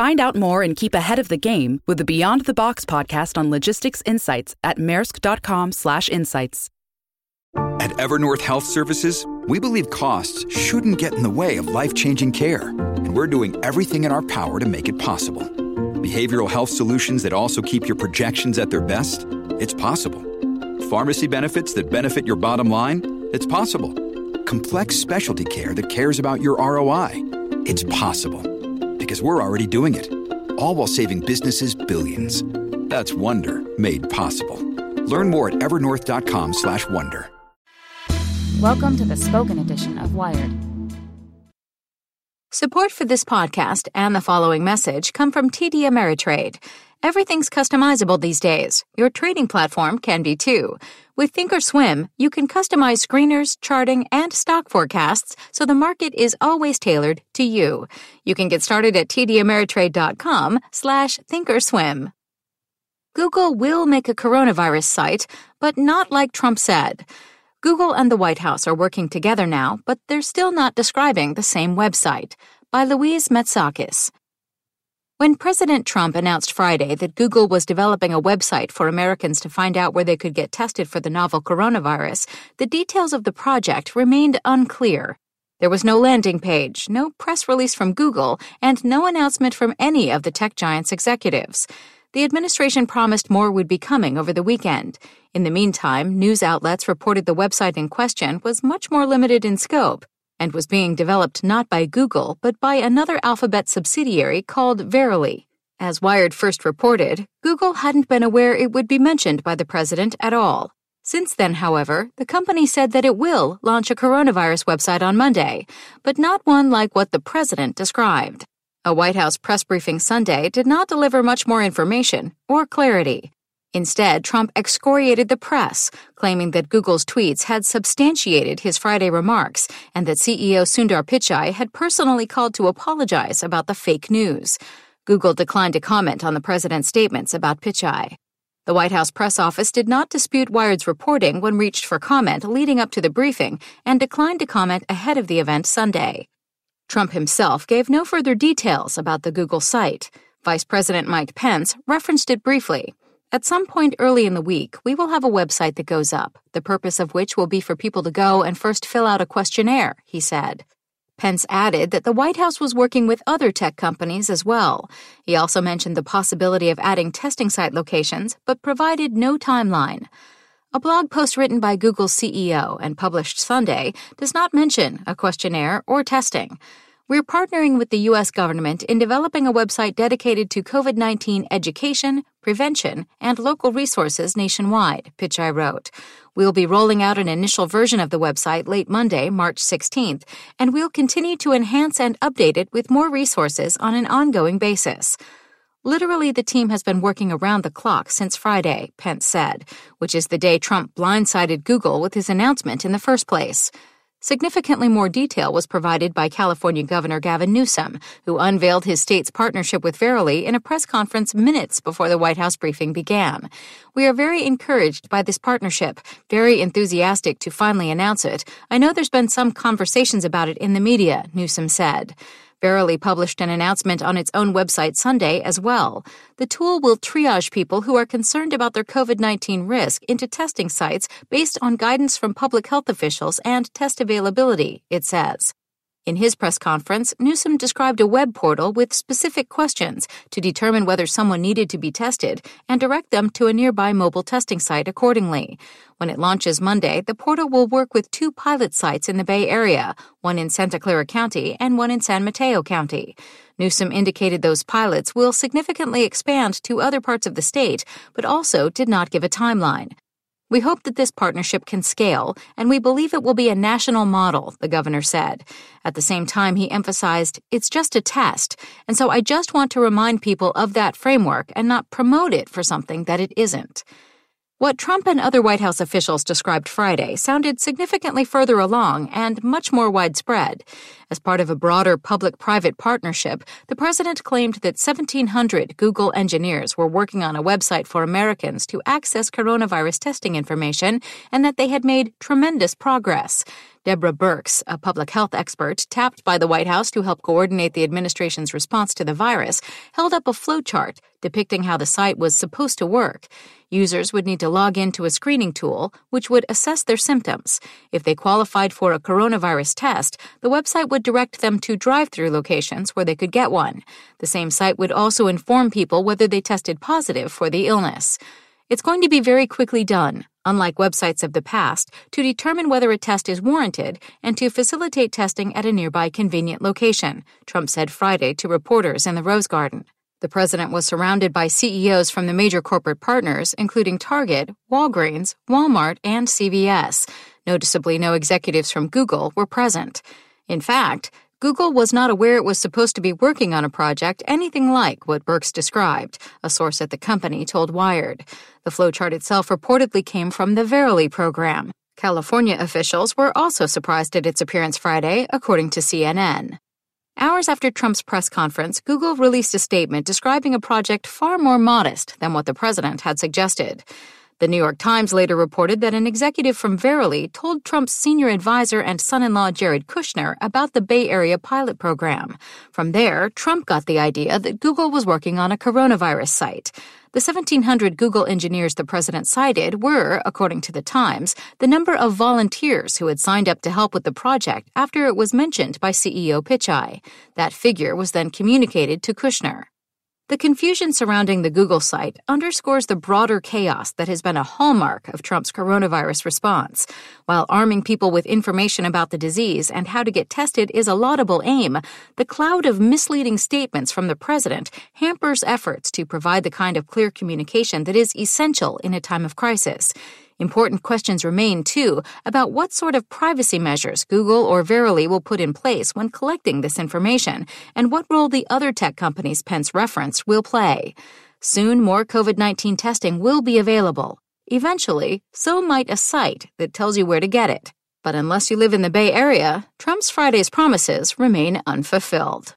Find out more and keep ahead of the game with the Beyond the Box podcast on logistics insights at maersk.com/insights. At Evernorth Health Services, we believe costs shouldn't get in the way of life-changing care, and we're doing everything in our power to make it possible. Behavioral health solutions that also keep your projections at their best? It's possible. Pharmacy benefits that benefit your bottom line? It's possible. Complex specialty care that cares about your ROI? It's possible because we're already doing it. All while saving businesses billions. That's Wonder made possible. Learn more at evernorth.com/wonder. Welcome to the spoken edition of Wired. Support for this podcast and the following message come from TD Ameritrade. Everything's customizable these days. Your trading platform can be too. With Thinkorswim, you can customize screeners, charting, and stock forecasts so the market is always tailored to you. You can get started at tdameritrade.com slash thinkorswim. Google will make a coronavirus site, but not like Trump said. Google and the White House are working together now, but they're still not describing the same website. By Louise Matsakis. When President Trump announced Friday that Google was developing a website for Americans to find out where they could get tested for the novel coronavirus, the details of the project remained unclear. There was no landing page, no press release from Google, and no announcement from any of the tech giant's executives. The administration promised more would be coming over the weekend. In the meantime, news outlets reported the website in question was much more limited in scope and was being developed not by Google, but by another Alphabet subsidiary called Verily. As Wired first reported, Google hadn't been aware it would be mentioned by the president at all. Since then, however, the company said that it will launch a coronavirus website on Monday, but not one like what the president described. A White House press briefing Sunday did not deliver much more information or clarity. Instead, Trump excoriated the press, claiming that Google's tweets had substantiated his Friday remarks and that CEO Sundar Pichai had personally called to apologize about the fake news. Google declined to comment on the president's statements about Pichai. The White House press office did not dispute Wired's reporting when reached for comment leading up to the briefing and declined to comment ahead of the event Sunday. Trump himself gave no further details about the Google site. Vice President Mike Pence referenced it briefly. At some point early in the week, we will have a website that goes up, the purpose of which will be for people to go and first fill out a questionnaire, he said. Pence added that the White House was working with other tech companies as well. He also mentioned the possibility of adding testing site locations, but provided no timeline. A blog post written by Google's CEO and published Sunday does not mention a questionnaire or testing. We're partnering with the U.S. government in developing a website dedicated to COVID 19 education, prevention, and local resources nationwide, Pichai wrote. We'll be rolling out an initial version of the website late Monday, March 16th, and we'll continue to enhance and update it with more resources on an ongoing basis. Literally, the team has been working around the clock since Friday, Pence said, which is the day Trump blindsided Google with his announcement in the first place. Significantly more detail was provided by California Governor Gavin Newsom, who unveiled his state's partnership with Verily in a press conference minutes before the White House briefing began. We are very encouraged by this partnership, very enthusiastic to finally announce it. I know there's been some conversations about it in the media, Newsom said. Verily published an announcement on its own website Sunday as well. The tool will triage people who are concerned about their COVID 19 risk into testing sites based on guidance from public health officials and test availability, it says. In his press conference, Newsom described a web portal with specific questions to determine whether someone needed to be tested and direct them to a nearby mobile testing site accordingly. When it launches Monday, the portal will work with two pilot sites in the Bay Area, one in Santa Clara County and one in San Mateo County. Newsom indicated those pilots will significantly expand to other parts of the state, but also did not give a timeline. We hope that this partnership can scale, and we believe it will be a national model, the governor said. At the same time, he emphasized, it's just a test, and so I just want to remind people of that framework and not promote it for something that it isn't. What Trump and other White House officials described Friday sounded significantly further along and much more widespread. As part of a broader public private partnership, the president claimed that 1,700 Google engineers were working on a website for Americans to access coronavirus testing information and that they had made tremendous progress. Deborah Birx, a public health expert tapped by the White House to help coordinate the administration's response to the virus, held up a flowchart depicting how the site was supposed to work. Users would need to log into a screening tool, which would assess their symptoms. If they qualified for a coronavirus test, the website would direct them to drive through locations where they could get one. The same site would also inform people whether they tested positive for the illness. It's going to be very quickly done, unlike websites of the past, to determine whether a test is warranted and to facilitate testing at a nearby convenient location, Trump said Friday to reporters in the Rose Garden. The president was surrounded by CEOs from the major corporate partners, including Target, Walgreens, Walmart, and CVS. Noticeably, no executives from Google were present. In fact, Google was not aware it was supposed to be working on a project anything like what Birx described, a source at the company told Wired. The flowchart itself reportedly came from the Verily program. California officials were also surprised at its appearance Friday, according to CNN. Hours after Trump's press conference, Google released a statement describing a project far more modest than what the president had suggested. The New York Times later reported that an executive from Verily told Trump's senior advisor and son in law Jared Kushner about the Bay Area pilot program. From there, Trump got the idea that Google was working on a coronavirus site. The 1,700 Google engineers the president cited were, according to the Times, the number of volunteers who had signed up to help with the project after it was mentioned by CEO Pichai. That figure was then communicated to Kushner. The confusion surrounding the Google site underscores the broader chaos that has been a hallmark of Trump's coronavirus response. While arming people with information about the disease and how to get tested is a laudable aim, the cloud of misleading statements from the president hampers efforts to provide the kind of clear communication that is essential in a time of crisis. Important questions remain, too, about what sort of privacy measures Google or Verily will put in place when collecting this information, and what role the other tech companies Pence referenced will play. Soon, more COVID 19 testing will be available. Eventually, so might a site that tells you where to get it. But unless you live in the Bay Area, Trump's Friday's promises remain unfulfilled.